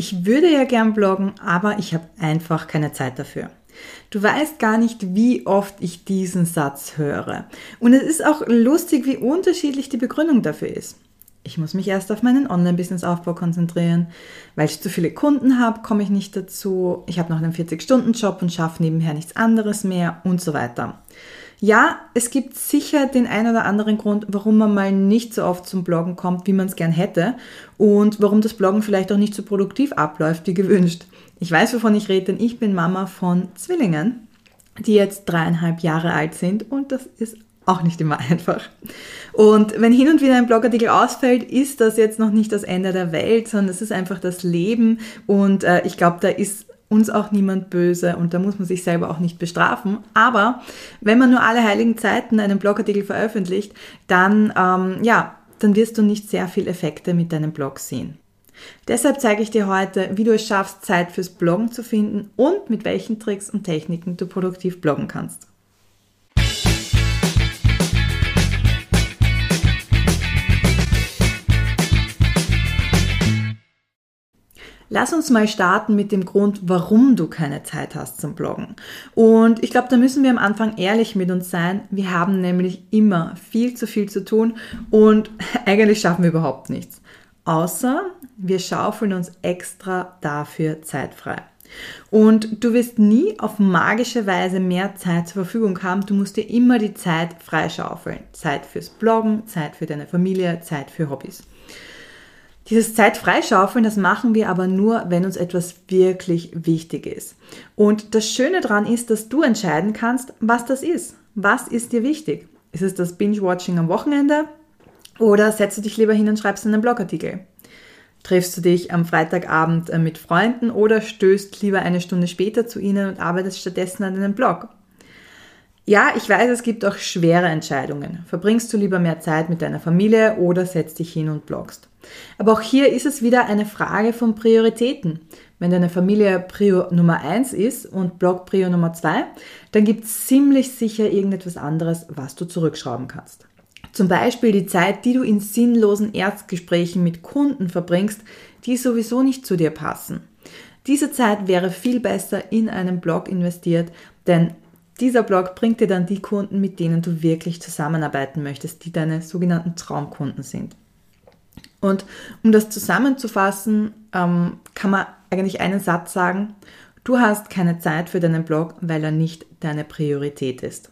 ich würde ja gern bloggen, aber ich habe einfach keine Zeit dafür. Du weißt gar nicht, wie oft ich diesen Satz höre. Und es ist auch lustig, wie unterschiedlich die Begründung dafür ist. Ich muss mich erst auf meinen Online-Business-Aufbau konzentrieren. Weil ich zu viele Kunden habe, komme ich nicht dazu. Ich habe noch einen 40-Stunden-Job und schaffe nebenher nichts anderes mehr und so weiter. Ja, es gibt sicher den ein oder anderen Grund, warum man mal nicht so oft zum Bloggen kommt, wie man es gern hätte und warum das Bloggen vielleicht auch nicht so produktiv abläuft wie gewünscht. Ich weiß, wovon ich rede, denn ich bin Mama von Zwillingen, die jetzt dreieinhalb Jahre alt sind und das ist auch nicht immer einfach. Und wenn hin und wieder ein Blogartikel ausfällt, ist das jetzt noch nicht das Ende der Welt, sondern es ist einfach das Leben und äh, ich glaube, da ist uns auch niemand böse und da muss man sich selber auch nicht bestrafen. Aber wenn man nur alle heiligen Zeiten einen Blogartikel veröffentlicht, dann, ähm, ja, dann wirst du nicht sehr viel Effekte mit deinem Blog sehen. Deshalb zeige ich dir heute, wie du es schaffst, Zeit fürs Bloggen zu finden und mit welchen Tricks und Techniken du produktiv bloggen kannst. Lass uns mal starten mit dem Grund, warum du keine Zeit hast zum Bloggen. Und ich glaube, da müssen wir am Anfang ehrlich mit uns sein. Wir haben nämlich immer viel zu viel zu tun und eigentlich schaffen wir überhaupt nichts. Außer wir schaufeln uns extra dafür Zeit frei. Und du wirst nie auf magische Weise mehr Zeit zur Verfügung haben. Du musst dir immer die Zeit freischaufeln. Zeit fürs Bloggen, Zeit für deine Familie, Zeit für Hobbys. Dieses Zeit freischaufeln, das machen wir aber nur, wenn uns etwas wirklich wichtig ist. Und das Schöne daran ist, dass du entscheiden kannst, was das ist. Was ist dir wichtig? Ist es das Binge-Watching am Wochenende? Oder setzt du dich lieber hin und schreibst einen Blogartikel? Triffst du dich am Freitagabend äh, mit Freunden oder stößt lieber eine Stunde später zu ihnen und arbeitest stattdessen an deinem Blog? Ja, ich weiß, es gibt auch schwere Entscheidungen. Verbringst du lieber mehr Zeit mit deiner Familie oder setzt dich hin und bloggst? Aber auch hier ist es wieder eine Frage von Prioritäten. Wenn deine Familie Prio Nummer 1 ist und Blog Prio Nummer 2, dann gibt es ziemlich sicher irgendetwas anderes, was du zurückschrauben kannst. Zum Beispiel die Zeit, die du in sinnlosen Erstgesprächen mit Kunden verbringst, die sowieso nicht zu dir passen. Diese Zeit wäre viel besser in einen Blog investiert, denn dieser Blog bringt dir dann die Kunden, mit denen du wirklich zusammenarbeiten möchtest, die deine sogenannten Traumkunden sind. Und um das zusammenzufassen, ähm, kann man eigentlich einen Satz sagen, du hast keine Zeit für deinen Blog, weil er nicht deine Priorität ist.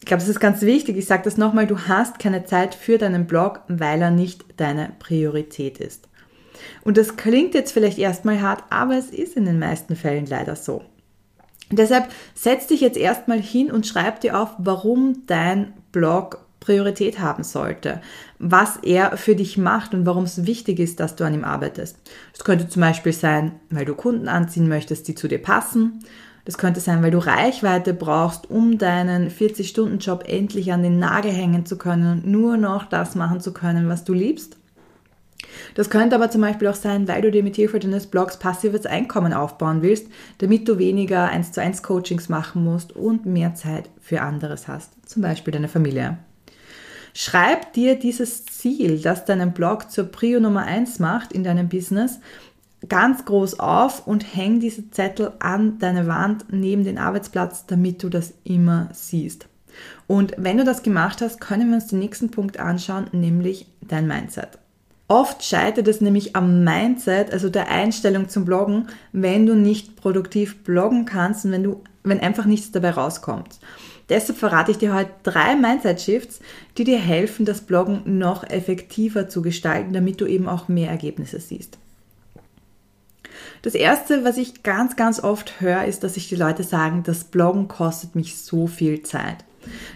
Ich glaube, das ist ganz wichtig. Ich sage das nochmal, du hast keine Zeit für deinen Blog, weil er nicht deine Priorität ist. Und das klingt jetzt vielleicht erstmal hart, aber es ist in den meisten Fällen leider so. Deshalb setz dich jetzt erstmal hin und schreib dir auf, warum dein Blog Priorität haben sollte, was er für dich macht und warum es wichtig ist, dass du an ihm arbeitest. Das könnte zum Beispiel sein, weil du Kunden anziehen möchtest, die zu dir passen. Das könnte sein, weil du Reichweite brauchst, um deinen 40-Stunden-Job endlich an den Nagel hängen zu können und nur noch das machen zu können, was du liebst. Das könnte aber zum Beispiel auch sein, weil du dir mit Hilfe deines Blogs passives Einkommen aufbauen willst, damit du weniger 1 zu 1 Coachings machen musst und mehr Zeit für anderes hast, zum Beispiel deine Familie. Schreib dir dieses Ziel, das deinen Blog zur Prio Nummer 1 macht in deinem Business, ganz groß auf und häng diese Zettel an deine Wand neben den Arbeitsplatz, damit du das immer siehst. Und wenn du das gemacht hast, können wir uns den nächsten Punkt anschauen, nämlich dein Mindset. Oft scheitert es nämlich am Mindset, also der Einstellung zum Bloggen, wenn du nicht produktiv bloggen kannst und wenn du, wenn einfach nichts dabei rauskommt. Deshalb verrate ich dir heute drei Mindset-Shifts, die dir helfen, das Bloggen noch effektiver zu gestalten, damit du eben auch mehr Ergebnisse siehst. Das erste, was ich ganz, ganz oft höre, ist, dass sich die Leute sagen, das Bloggen kostet mich so viel Zeit.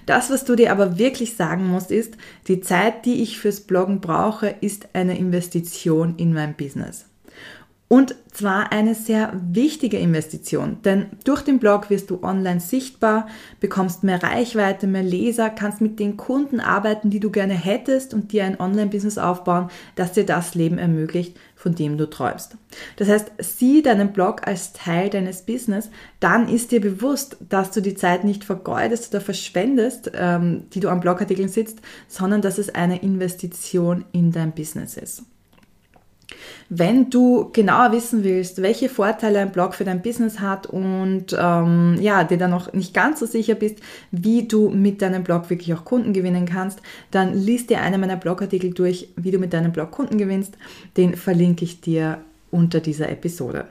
Das, was du dir aber wirklich sagen musst, ist, die Zeit, die ich fürs Bloggen brauche, ist eine Investition in mein Business. Und zwar eine sehr wichtige Investition, denn durch den Blog wirst du online sichtbar, bekommst mehr Reichweite, mehr Leser, kannst mit den Kunden arbeiten, die du gerne hättest und dir ein Online-Business aufbauen, das dir das Leben ermöglicht, von dem du träumst. Das heißt, sieh deinen Blog als Teil deines Business, dann ist dir bewusst, dass du die Zeit nicht vergeudest oder verschwendest, ähm, die du an Blogartikeln sitzt, sondern dass es eine Investition in dein Business ist. Wenn du genauer wissen willst, welche Vorteile ein Blog für dein Business hat und ähm, ja, dir dann noch nicht ganz so sicher bist, wie du mit deinem Blog wirklich auch Kunden gewinnen kannst, dann liest dir einen meiner Blogartikel durch, wie du mit deinem Blog Kunden gewinnst. Den verlinke ich dir unter dieser Episode.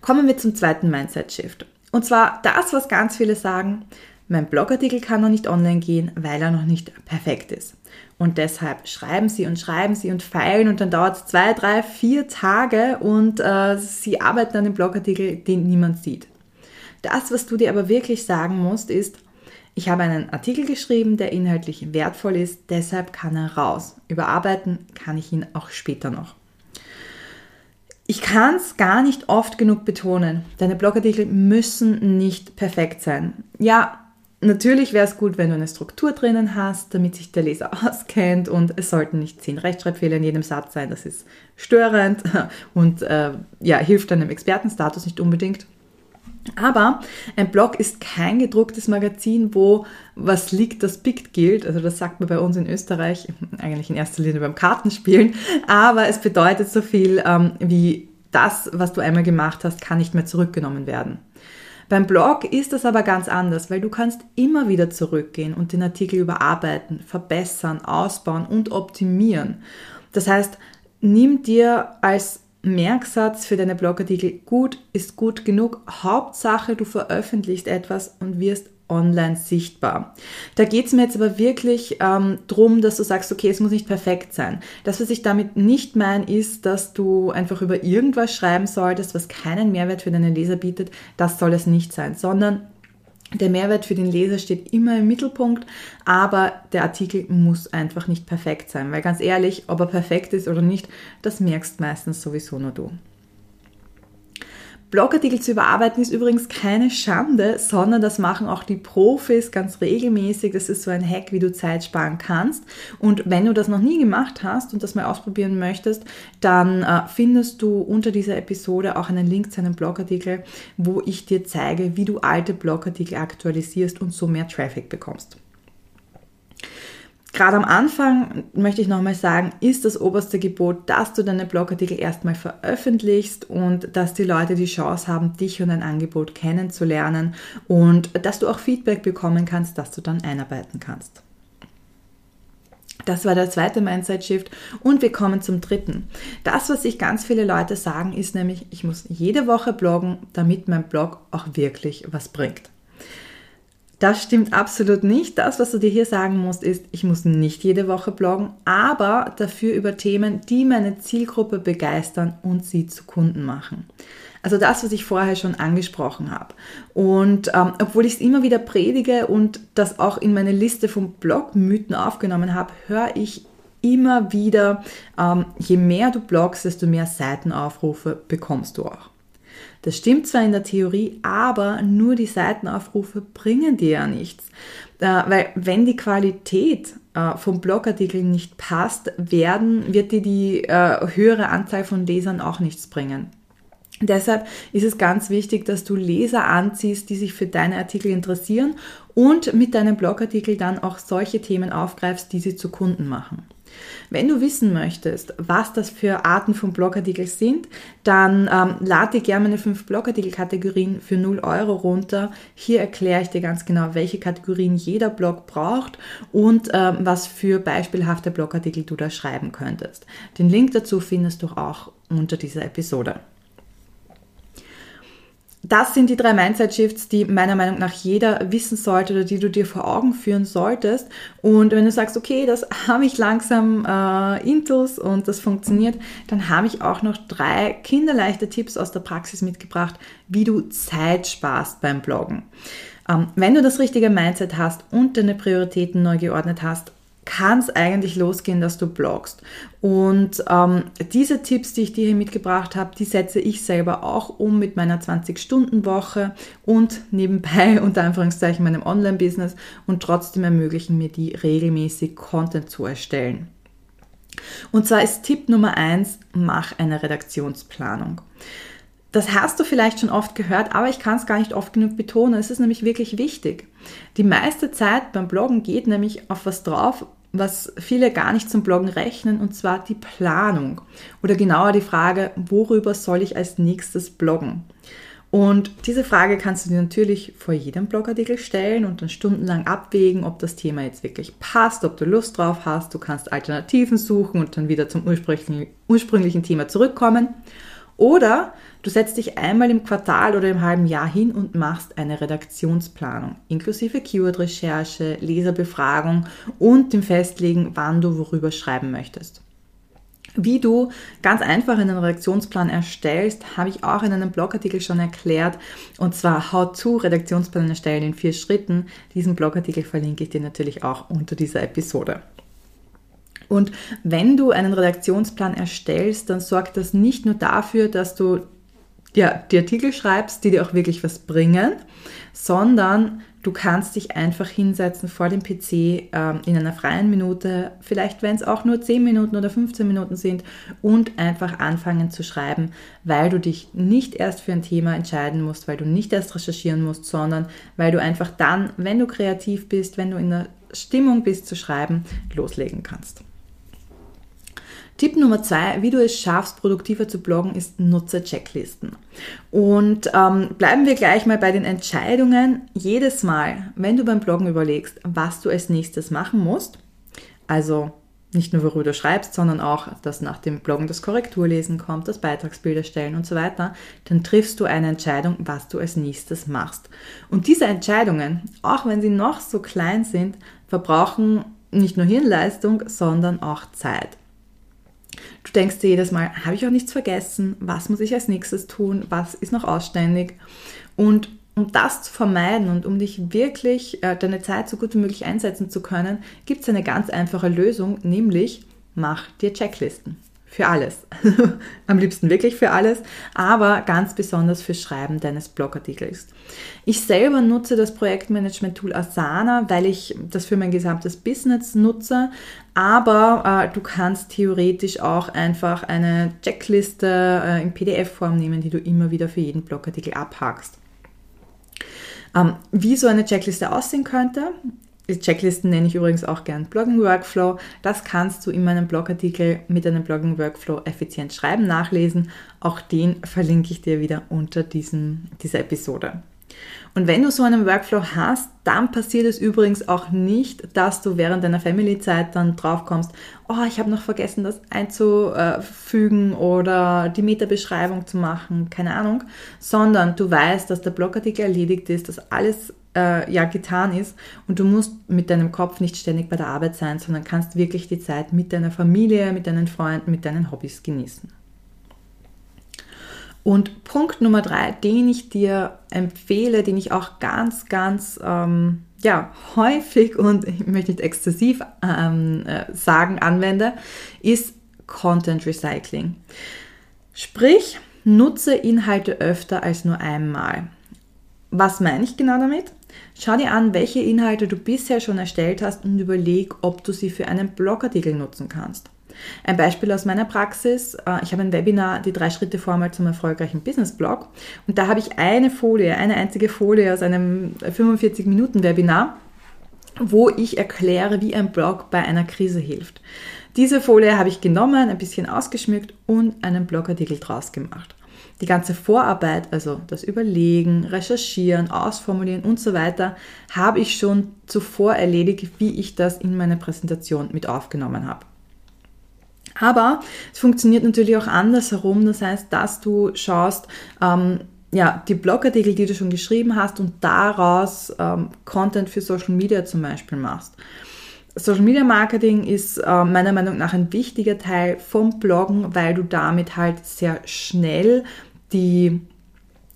Kommen wir zum zweiten Mindset Shift. Und zwar das, was ganz viele sagen, mein Blogartikel kann noch nicht online gehen, weil er noch nicht perfekt ist. Und deshalb schreiben Sie und schreiben Sie und feilen und dann dauert es zwei, drei, vier Tage und äh, Sie arbeiten an dem Blogartikel, den niemand sieht. Das, was du dir aber wirklich sagen musst, ist, ich habe einen Artikel geschrieben, der inhaltlich wertvoll ist, deshalb kann er raus. Überarbeiten kann ich ihn auch später noch. Ich kann es gar nicht oft genug betonen. Deine Blogartikel müssen nicht perfekt sein. Ja, Natürlich wäre es gut, wenn du eine Struktur drinnen hast, damit sich der Leser auskennt und es sollten nicht zehn Rechtschreibfehler in jedem Satz sein. Das ist störend und äh, ja, hilft deinem Expertenstatus nicht unbedingt. Aber ein Blog ist kein gedrucktes Magazin, wo was liegt, das pickt gilt. Also das sagt man bei uns in Österreich, eigentlich in erster Linie beim Kartenspielen. Aber es bedeutet so viel ähm, wie das, was du einmal gemacht hast, kann nicht mehr zurückgenommen werden. Beim Blog ist das aber ganz anders, weil du kannst immer wieder zurückgehen und den Artikel überarbeiten, verbessern, ausbauen und optimieren. Das heißt, nimm dir als Merksatz für deine Blogartikel gut ist gut genug. Hauptsache, du veröffentlichst etwas und wirst online sichtbar. Da geht es mir jetzt aber wirklich ähm, drum, dass du sagst, okay, es muss nicht perfekt sein. Das, was ich damit nicht meine, ist, dass du einfach über irgendwas schreiben solltest, was keinen Mehrwert für deine Leser bietet. Das soll es nicht sein, sondern der Mehrwert für den Leser steht immer im Mittelpunkt, aber der Artikel muss einfach nicht perfekt sein, weil ganz ehrlich, ob er perfekt ist oder nicht, das merkst meistens sowieso nur du. Blogartikel zu überarbeiten ist übrigens keine Schande, sondern das machen auch die Profis ganz regelmäßig. Das ist so ein Hack, wie du Zeit sparen kannst. Und wenn du das noch nie gemacht hast und das mal ausprobieren möchtest, dann äh, findest du unter dieser Episode auch einen Link zu einem Blogartikel, wo ich dir zeige, wie du alte Blogartikel aktualisierst und so mehr Traffic bekommst. Gerade am Anfang möchte ich nochmal sagen, ist das oberste Gebot, dass du deine Blogartikel erstmal veröffentlichst und dass die Leute die Chance haben, dich und dein Angebot kennenzulernen und dass du auch Feedback bekommen kannst, das du dann einarbeiten kannst. Das war der zweite Mindset-Shift. Und wir kommen zum dritten. Das, was sich ganz viele Leute sagen, ist nämlich, ich muss jede Woche bloggen, damit mein Blog auch wirklich was bringt. Das stimmt absolut nicht. Das, was du dir hier sagen musst, ist, ich muss nicht jede Woche bloggen, aber dafür über Themen, die meine Zielgruppe begeistern und sie zu Kunden machen. Also das, was ich vorher schon angesprochen habe. Und ähm, obwohl ich es immer wieder predige und das auch in meine Liste von Blogmythen aufgenommen habe, höre ich immer wieder, ähm, je mehr du bloggst, desto mehr Seitenaufrufe bekommst du auch. Das stimmt zwar in der Theorie, aber nur die Seitenaufrufe bringen dir ja nichts. Äh, weil wenn die Qualität äh, vom Blogartikel nicht passt, werden, wird dir die äh, höhere Anzahl von Lesern auch nichts bringen. Deshalb ist es ganz wichtig, dass du Leser anziehst, die sich für deine Artikel interessieren und mit deinem Blogartikel dann auch solche Themen aufgreifst, die sie zu Kunden machen. Wenn du wissen möchtest, was das für Arten von Blogartikel sind, dann ähm, lade dir gerne meine fünf Blogartikel-Kategorien für 0 Euro runter. Hier erkläre ich dir ganz genau, welche Kategorien jeder Blog braucht und ähm, was für beispielhafte Blogartikel du da schreiben könntest. Den Link dazu findest du auch unter dieser Episode. Das sind die drei Mindset-Shifts, die meiner Meinung nach jeder wissen sollte oder die du dir vor Augen führen solltest. Und wenn du sagst, okay, das habe ich langsam äh, intus und das funktioniert, dann habe ich auch noch drei kinderleichte Tipps aus der Praxis mitgebracht, wie du Zeit sparst beim Bloggen. Ähm, wenn du das richtige Mindset hast und deine Prioritäten neu geordnet hast, kann es eigentlich losgehen, dass du bloggst. Und ähm, diese Tipps, die ich dir hier mitgebracht habe, die setze ich selber auch um mit meiner 20-Stunden-Woche und nebenbei unter Anführungszeichen meinem Online-Business und trotzdem ermöglichen mir die regelmäßig Content zu erstellen. Und zwar ist Tipp Nummer eins: mach eine Redaktionsplanung. Das hast du vielleicht schon oft gehört, aber ich kann es gar nicht oft genug betonen. Es ist nämlich wirklich wichtig. Die meiste Zeit beim Bloggen geht nämlich auf was drauf, was viele gar nicht zum Bloggen rechnen, und zwar die Planung. Oder genauer die Frage, worüber soll ich als nächstes bloggen? Und diese Frage kannst du dir natürlich vor jedem Blogartikel stellen und dann stundenlang abwägen, ob das Thema jetzt wirklich passt, ob du Lust drauf hast. Du kannst Alternativen suchen und dann wieder zum ursprünglichen, ursprünglichen Thema zurückkommen. Oder du setzt dich einmal im Quartal oder im halben Jahr hin und machst eine Redaktionsplanung, inklusive Keyword-Recherche, Leserbefragung und dem Festlegen, wann du worüber schreiben möchtest. Wie du ganz einfach einen Redaktionsplan erstellst, habe ich auch in einem Blogartikel schon erklärt. Und zwar How to Redaktionsplan erstellen in vier Schritten. Diesen Blogartikel verlinke ich dir natürlich auch unter dieser Episode. Und wenn du einen Redaktionsplan erstellst, dann sorgt das nicht nur dafür, dass du ja, die Artikel schreibst, die dir auch wirklich was bringen, sondern du kannst dich einfach hinsetzen vor dem PC ähm, in einer freien Minute, vielleicht wenn es auch nur 10 Minuten oder 15 Minuten sind und einfach anfangen zu schreiben, weil du dich nicht erst für ein Thema entscheiden musst, weil du nicht erst recherchieren musst, sondern weil du einfach dann, wenn du kreativ bist, wenn du in der Stimmung bist zu schreiben, loslegen kannst. Tipp Nummer zwei, wie du es schaffst, produktiver zu bloggen, ist nutze Checklisten. Und ähm, bleiben wir gleich mal bei den Entscheidungen. Jedes Mal, wenn du beim Bloggen überlegst, was du als nächstes machen musst, also nicht nur worüber du schreibst, sondern auch, dass nach dem Bloggen das Korrekturlesen kommt, das Beitragsbild erstellen und so weiter, dann triffst du eine Entscheidung, was du als nächstes machst. Und diese Entscheidungen, auch wenn sie noch so klein sind, verbrauchen nicht nur Hirnleistung, sondern auch Zeit. Du denkst dir jedes Mal, habe ich auch nichts vergessen? Was muss ich als nächstes tun? Was ist noch ausständig? Und um das zu vermeiden und um dich wirklich äh, deine Zeit so gut wie möglich einsetzen zu können, gibt es eine ganz einfache Lösung, nämlich mach dir Checklisten. Für alles. Am liebsten wirklich für alles, aber ganz besonders für Schreiben deines Blogartikels. Ich selber nutze das Projektmanagement-Tool Asana, weil ich das für mein gesamtes Business nutze, aber äh, du kannst theoretisch auch einfach eine Checkliste äh, in PDF-Form nehmen, die du immer wieder für jeden Blogartikel abhakst. Ähm, wie so eine Checkliste aussehen könnte, Checklisten nenne ich übrigens auch gern Blogging Workflow. Das kannst du in meinem Blogartikel mit einem Blogging Workflow effizient schreiben nachlesen. Auch den verlinke ich dir wieder unter diesem, dieser Episode. Und wenn du so einen Workflow hast, dann passiert es übrigens auch nicht, dass du während deiner Family-Zeit dann drauf kommst, oh, ich habe noch vergessen, das einzufügen oder die Meta-Beschreibung zu machen, keine Ahnung, sondern du weißt, dass der Blogartikel erledigt ist, dass alles äh, ja getan ist und du musst mit deinem Kopf nicht ständig bei der Arbeit sein, sondern kannst wirklich die Zeit mit deiner Familie, mit deinen Freunden, mit deinen Hobbys genießen. Und Punkt Nummer drei, den ich dir empfehle, den ich auch ganz, ganz ähm, ja, häufig und ich möchte nicht exzessiv ähm, äh, sagen, anwende, ist Content Recycling. Sprich, nutze Inhalte öfter als nur einmal. Was meine ich genau damit? Schau dir an, welche Inhalte du bisher schon erstellt hast und überleg, ob du sie für einen Blogartikel nutzen kannst. Ein Beispiel aus meiner Praxis. Äh, ich habe ein Webinar, die Drei-Schritte-Formel zum erfolgreichen Business-Blog. Und da habe ich eine Folie, eine einzige Folie aus einem 45-Minuten-Webinar, wo ich erkläre, wie ein Blog bei einer Krise hilft. Diese Folie habe ich genommen, ein bisschen ausgeschmückt und einen Blogartikel draus gemacht. Die ganze Vorarbeit, also das Überlegen, Recherchieren, Ausformulieren und so weiter, habe ich schon zuvor erledigt, wie ich das in meine Präsentation mit aufgenommen habe. Aber es funktioniert natürlich auch andersherum. Das heißt, dass du schaust, ähm, ja, die Blogartikel, die du schon geschrieben hast und daraus ähm, Content für Social Media zum Beispiel machst. Social Media Marketing ist äh, meiner Meinung nach ein wichtiger Teil vom Bloggen, weil du damit halt sehr schnell die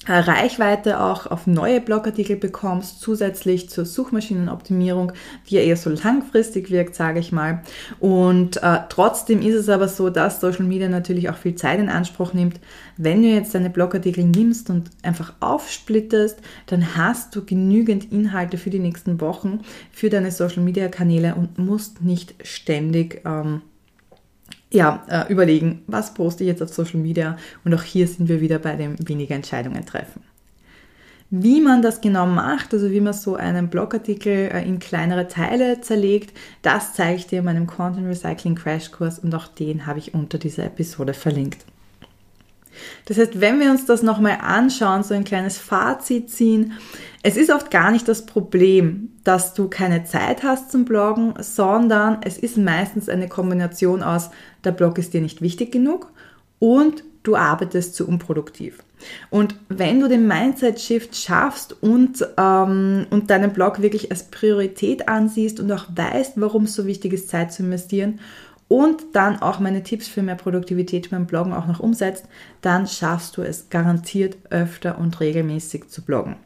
Reichweite auch auf neue Blogartikel bekommst, zusätzlich zur Suchmaschinenoptimierung, die ja eher so langfristig wirkt, sage ich mal. Und äh, trotzdem ist es aber so, dass Social Media natürlich auch viel Zeit in Anspruch nimmt. Wenn du jetzt deine Blogartikel nimmst und einfach aufsplittest, dann hast du genügend Inhalte für die nächsten Wochen für deine Social Media Kanäle und musst nicht ständig ähm, ja, äh, überlegen, was poste ich jetzt auf Social Media und auch hier sind wir wieder bei dem weniger Entscheidungen treffen. Wie man das genau macht, also wie man so einen Blogartikel äh, in kleinere Teile zerlegt, das zeige ich dir in meinem Content Recycling Crashkurs und auch den habe ich unter dieser Episode verlinkt. Das heißt, wenn wir uns das nochmal anschauen, so ein kleines Fazit ziehen, es ist oft gar nicht das Problem, dass du keine Zeit hast zum Bloggen, sondern es ist meistens eine Kombination aus, der Blog ist dir nicht wichtig genug und du arbeitest zu unproduktiv. Und wenn du den Mindset-Shift schaffst und, ähm, und deinen Blog wirklich als Priorität ansiehst und auch weißt, warum es so wichtig ist, Zeit zu investieren und dann auch meine Tipps für mehr Produktivität beim Bloggen auch noch umsetzt, dann schaffst du es garantiert öfter und regelmäßig zu bloggen.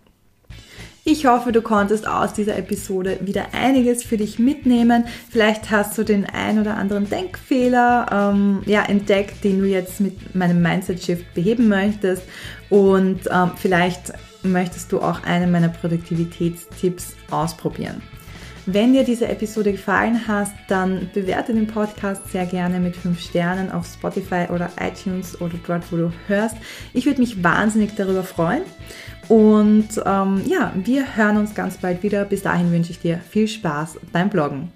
Ich hoffe, du konntest aus dieser Episode wieder einiges für dich mitnehmen. Vielleicht hast du den ein oder anderen Denkfehler ähm, ja, entdeckt, den du jetzt mit meinem Mindset Shift beheben möchtest. Und ähm, vielleicht möchtest du auch einen meiner Produktivitätstipps ausprobieren. Wenn dir diese Episode gefallen hat, dann bewerte den Podcast sehr gerne mit 5 Sternen auf Spotify oder iTunes oder dort, wo du hörst. Ich würde mich wahnsinnig darüber freuen. Und ähm, ja, wir hören uns ganz bald wieder. Bis dahin wünsche ich dir viel Spaß beim Bloggen.